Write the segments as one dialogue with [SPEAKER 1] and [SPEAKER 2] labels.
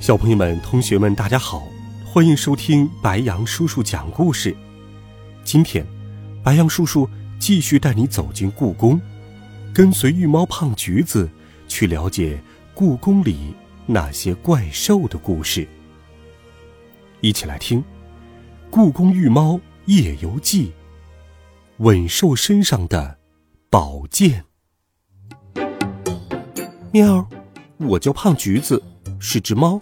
[SPEAKER 1] 小朋友们、同学们，大家好，欢迎收听白羊叔叔讲故事。今天，白羊叔叔继续带你走进故宫，跟随玉猫胖橘子去了解故宫里那些怪兽的故事。一起来听《故宫玉猫夜游记》：吻兽身上的宝剑。喵，我叫胖橘子，是只猫。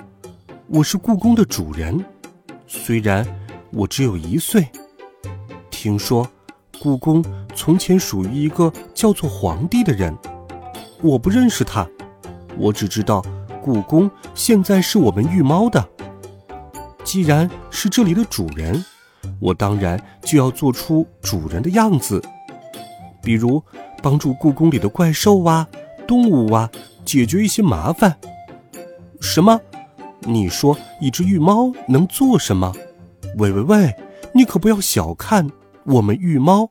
[SPEAKER 1] 我是故宫的主人，虽然我只有一岁。听说故宫从前属于一个叫做皇帝的人，我不认识他，我只知道故宫现在是我们御猫的。既然是这里的主人，我当然就要做出主人的样子，比如帮助故宫里的怪兽啊、动物啊解决一些麻烦。什么？你说一只玉猫能做什么？喂喂喂，你可不要小看我们玉猫。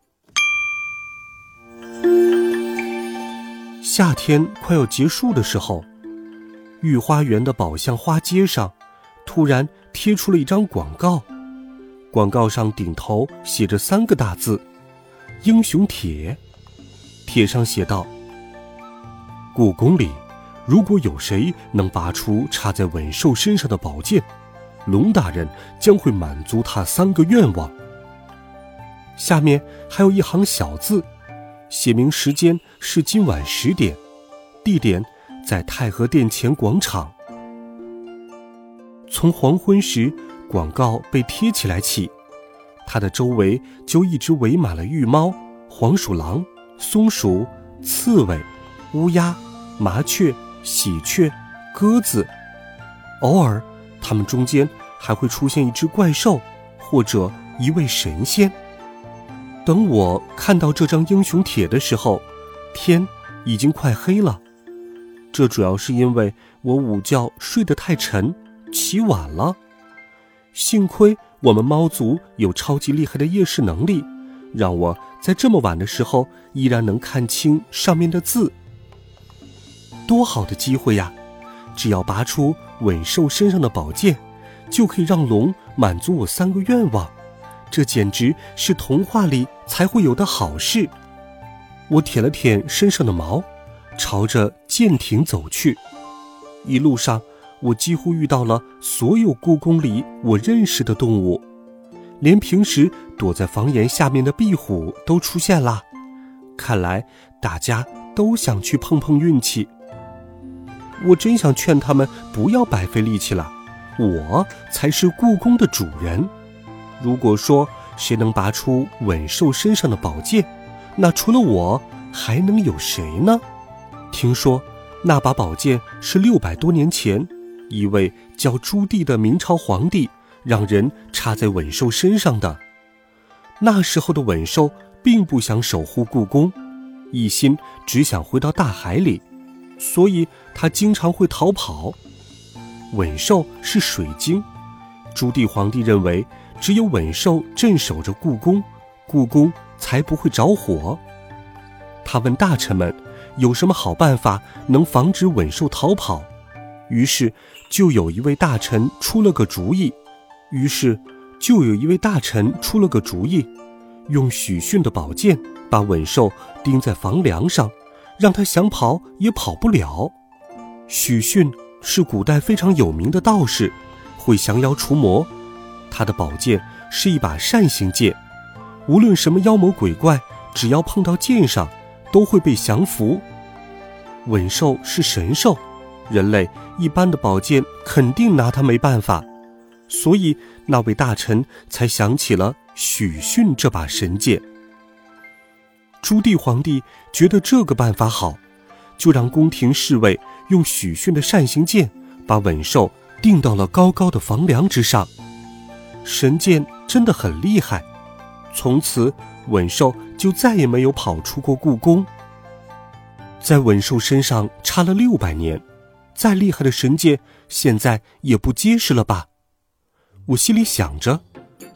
[SPEAKER 1] 夏天快要结束的时候，御花园的宝相花街上，突然贴出了一张广告。广告上顶头写着三个大字：“英雄帖”。帖上写道：“故宫里。”如果有谁能拔出插在吻兽身上的宝剑，龙大人将会满足他三个愿望。下面还有一行小字，写明时间是今晚十点，地点在太和殿前广场。从黄昏时广告被贴起来起，它的周围就一直围满了玉猫、黄鼠狼、松鼠、刺猬、乌鸦、麻雀。喜鹊、鸽子，偶尔，它们中间还会出现一只怪兽，或者一位神仙。等我看到这张英雄帖的时候，天已经快黑了。这主要是因为我午觉睡得太沉，起晚了。幸亏我们猫族有超级厉害的夜视能力，让我在这么晚的时候依然能看清上面的字。多好的机会呀！只要拔出尾兽身上的宝剑，就可以让龙满足我三个愿望。这简直是童话里才会有的好事。我舔了舔身上的毛，朝着剑亭走去。一路上，我几乎遇到了所有故宫里我认识的动物，连平时躲在房檐下面的壁虎都出现了。看来大家都想去碰碰运气。我真想劝他们不要白费力气了，我才是故宫的主人。如果说谁能拔出吻兽身上的宝剑，那除了我还能有谁呢？听说那把宝剑是六百多年前一位叫朱棣的明朝皇帝让人插在吻兽身上的。那时候的吻兽并不想守护故宫，一心只想回到大海里。所以，他经常会逃跑。吻兽是水晶，朱棣皇帝认为，只有吻兽镇守着故宫，故宫才不会着火。他问大臣们，有什么好办法能防止吻兽逃跑？于是，就有一位大臣出了个主意。于是，就有一位大臣出了个主意，用许逊的宝剑把吻兽钉在房梁上。让他想跑也跑不了。许逊是古代非常有名的道士，会降妖除魔。他的宝剑是一把扇形剑，无论什么妖魔鬼怪，只要碰到剑上，都会被降服。稳兽是神兽，人类一般的宝剑肯定拿他没办法，所以那位大臣才想起了许逊这把神剑。朱棣皇帝觉得这个办法好，就让宫廷侍卫用许逊的扇形剑把稳兽钉到了高高的房梁之上。神剑真的很厉害，从此稳兽就再也没有跑出过故宫。在稳兽身上插了六百年，再厉害的神剑，现在也不结实了吧？我心里想着，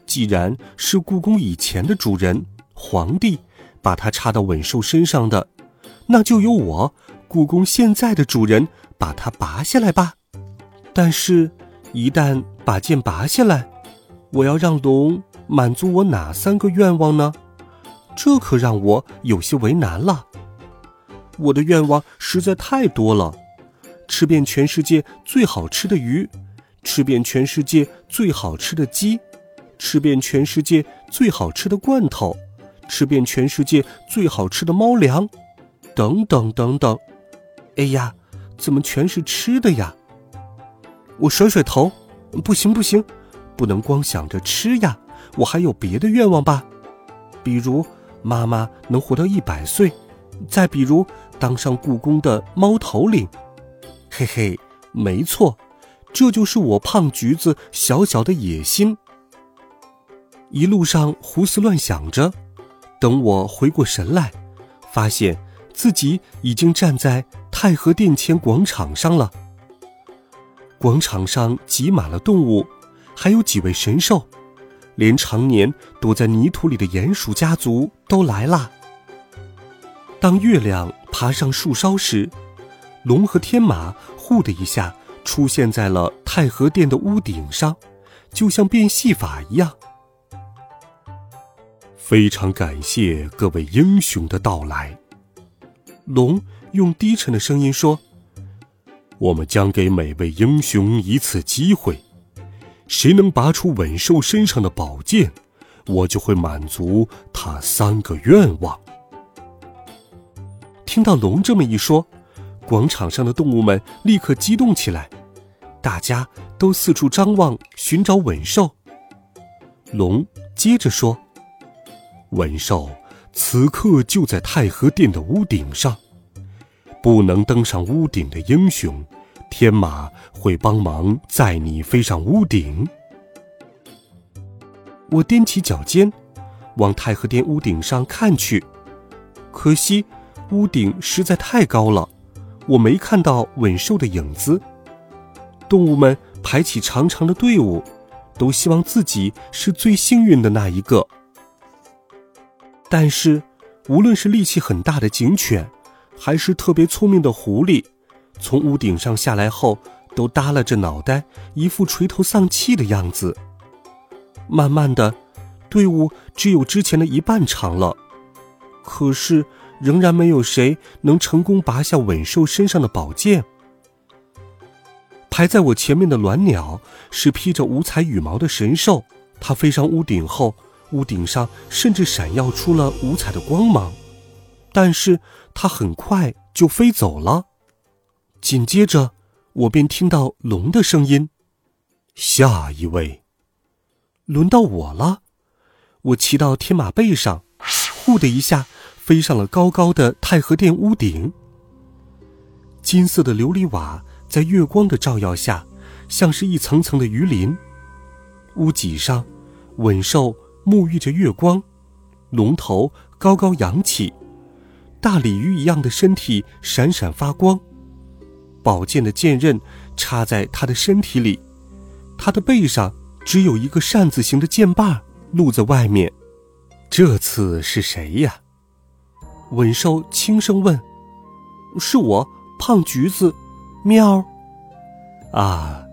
[SPEAKER 1] 既然是故宫以前的主人皇帝把它插到稳兽身上的，那就由我故宫现在的主人把它拔下来吧。但是，一旦把剑拔下来，我要让龙满足我哪三个愿望呢？这可让我有些为难了。我的愿望实在太多了，吃遍全世界最好吃的鱼，吃遍全世界最好吃的鸡，吃遍全世界最好吃的罐头，吃遍全世界最好吃的猫粮，等等等等。哎呀，怎么全是吃的呀？我甩甩头，不行不行，不能光想着吃呀，我还有别的愿望吧，比如妈妈能活到一百岁，再比如。当上故宫的猫头领，嘿嘿，没错，这就是我胖橘子小小的野心。一路上胡思乱想着，等我回过神来，发现自己已经站在太和殿前广场上了。广场上挤满了动物，还有几位神兽，连常年躲在泥土里的鼹鼠家族都来了。当月亮爬上树梢时，龙和天马呼的一下出现在了太和殿的屋顶上，就像变戏法一样。非常感谢各位英雄的到来，龙用低沉的声音说：“我们将给每位英雄一次机会，谁能拔出稳兽身上的宝剑，我就会满足他三个愿望。”听到龙这么一说，广场上的动物们立刻激动起来，大家都四处张望，寻找稳兽。龙接着说：“稳兽此刻就在太和殿的屋顶上，不能登上屋顶的英雄，天马会帮忙载你飞上屋顶。”我踮起脚尖，往太和殿屋顶上看去，可惜。屋顶实在太高了，我没看到稳兽的影子。动物们排起长长的队伍，都希望自己是最幸运的那一个。但是，无论是力气很大的警犬，还是特别聪明的狐狸，从屋顶上下来后，都耷拉着脑袋，一副垂头丧气的样子。慢慢的，队伍只有之前的一半长了。可是。仍然没有谁能成功拔下稳兽身上的宝剑。排在我前面的鸾鸟是披着五彩羽毛的神兽，它飞上屋顶后，屋顶上甚至闪耀出了五彩的光芒。但是它很快就飞走了。紧接着，我便听到龙的声音：“下一位，轮到我了。”我骑到天马背上，呼的一下。飞上了高高的太和殿屋顶。金色的琉璃瓦在月光的照耀下，像是一层层的鱼鳞。屋脊上，稳兽沐浴着月光，龙头高高扬起，大鲤鱼一样的身体闪闪发光，宝剑的剑刃插在他的身体里，他的背上只有一个扇子形的剑把露在外面。这次是谁呀？稳兽轻声问：“是我，胖橘子，喵。”啊，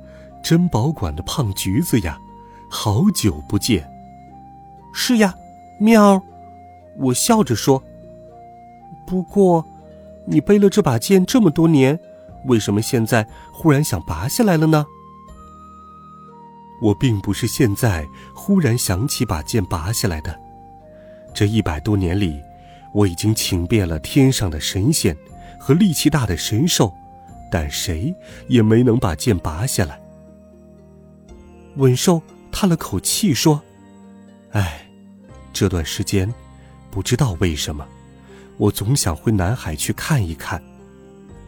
[SPEAKER 1] 珍宝馆的胖橘子呀，好久不见。是呀，喵。我笑着说：“不过，你背了这把剑这么多年，为什么现在忽然想拔下来了呢？”我并不是现在忽然想起把剑拔下来的，这一百多年里。我已经请遍了天上的神仙和力气大的神兽，但谁也没能把剑拔下来。稳兽叹了口气说：“哎，这段时间，不知道为什么，我总想回南海去看一看。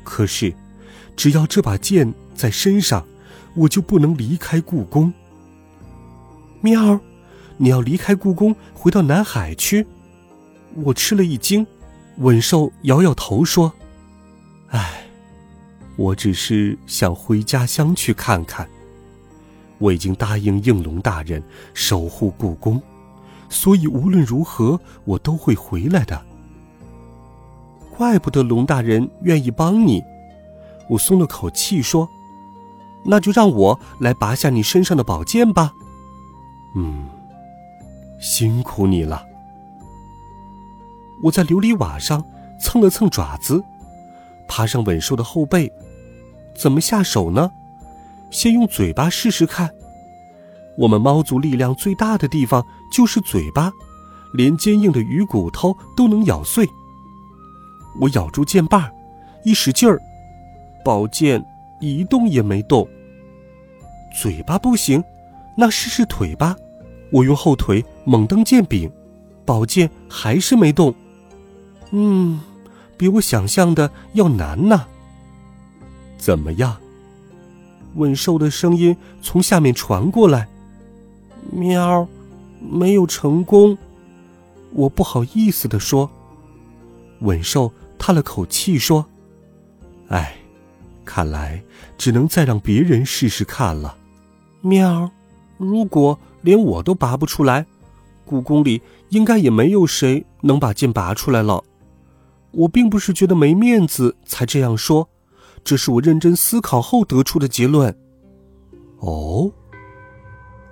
[SPEAKER 1] 可是，只要这把剑在身上，我就不能离开故宫。喵，你要离开故宫，回到南海去？我吃了一惊，稳兽摇摇头说：“唉，我只是想回家乡去看看。我已经答应应龙大人守护故宫，所以无论如何，我都会回来的。怪不得龙大人愿意帮你。”我松了口气说：“那就让我来拔下你身上的宝剑吧。”嗯，辛苦你了。我在琉璃瓦上蹭了蹭爪子，爬上稳兽的后背，怎么下手呢？先用嘴巴试试看。我们猫族力量最大的地方就是嘴巴，连坚硬的鱼骨头都能咬碎。我咬住剑把，一使劲儿，宝剑一动也没动。嘴巴不行，那试试腿吧。我用后腿猛蹬剑柄，宝剑还是没动。嗯，比我想象的要难呢。怎么样？稳兽的声音从下面传过来。喵，没有成功。我不好意思的说。稳兽叹了口气说：“哎，看来只能再让别人试试看了。”喵，如果连我都拔不出来，故宫里应该也没有谁能把剑拔出来了。我并不是觉得没面子才这样说，这是我认真思考后得出的结论。哦，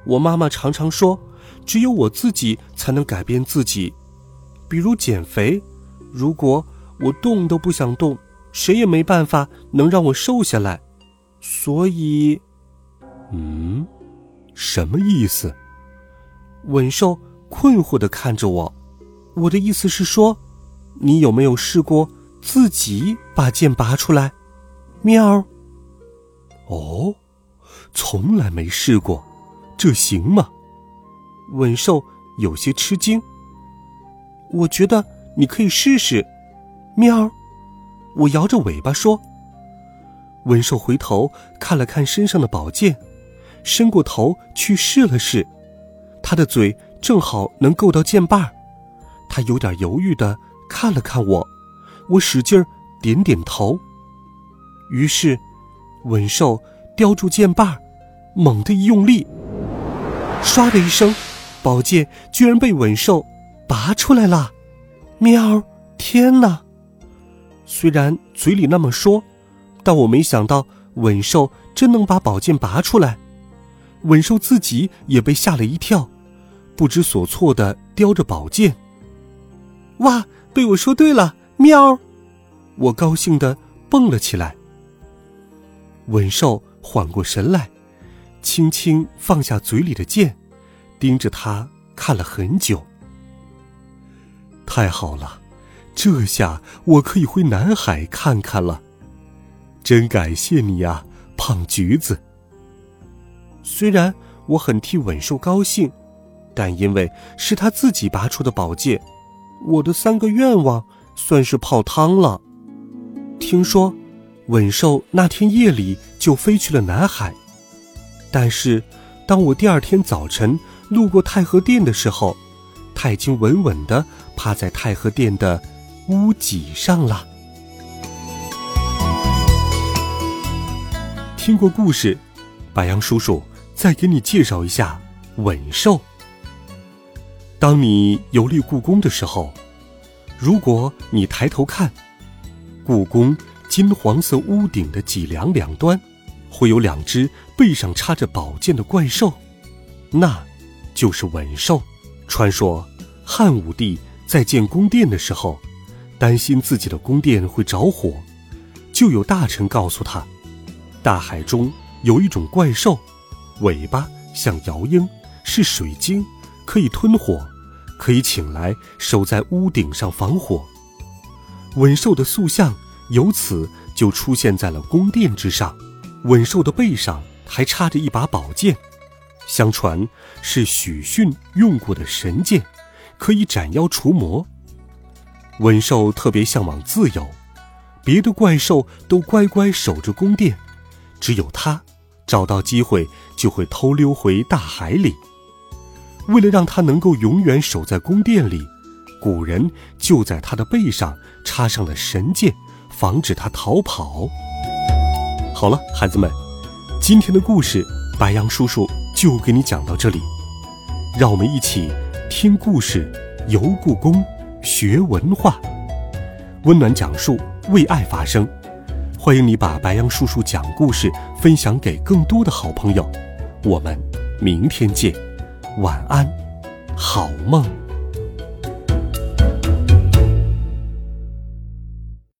[SPEAKER 1] 我妈妈常常说，只有我自己才能改变自己，比如减肥。如果我动都不想动，谁也没办法能让我瘦下来。所以，嗯，什么意思？稳兽困惑的看着我。我的意思是说。你有没有试过自己把剑拔出来？喵。哦，从来没试过，这行吗？稳兽有些吃惊。我觉得你可以试试。喵。我摇着尾巴说。文兽回头看了看身上的宝剑，伸过头去试了试，他的嘴正好能够到剑把他有点犹豫的。看了看我，我使劲儿点点头。于是，稳兽叼住剑把，猛地一用力，唰的一声，宝剑居然被稳兽拔出来了！喵！天哪！虽然嘴里那么说，但我没想到稳兽真能把宝剑拔出来。稳兽自己也被吓了一跳，不知所措的叼着宝剑。哇！被我说对了，喵！我高兴的蹦了起来。稳兽缓过神来，轻轻放下嘴里的剑，盯着他看了很久。太好了，这下我可以回南海看看了。真感谢你呀，胖橘子。虽然我很替稳兽高兴，但因为是他自己拔出的宝剑。我的三个愿望算是泡汤了。听说，稳兽那天夜里就飞去了南海，但是，当我第二天早晨路过太和殿的时候，他已经稳稳地趴在太和殿的屋脊上了。听过故事，白杨叔叔再给你介绍一下稳兽。当你游历故宫的时候，如果你抬头看，故宫金黄色屋顶的脊梁两端，会有两只背上插着宝剑的怪兽，那，就是稳兽。传说汉武帝在建宫殿的时候，担心自己的宫殿会着火，就有大臣告诉他，大海中有一种怪兽，尾巴像摇鹰，是水晶。可以吞火，可以请来守在屋顶上防火。稳兽的塑像由此就出现在了宫殿之上。稳兽的背上还插着一把宝剑，相传是许逊用过的神剑，可以斩妖除魔。稳兽特别向往自由，别的怪兽都乖乖守着宫殿，只有它找到机会就会偷溜回大海里。为了让它能够永远守在宫殿里，古人就在它的背上插上了神箭，防止它逃跑。好了，孩子们，今天的故事白羊叔叔就给你讲到这里。让我们一起听故事，游故宫，学文化，温暖讲述，为爱发声。欢迎你把白杨叔叔讲故事分享给更多的好朋友。我们明天见，晚安，好梦。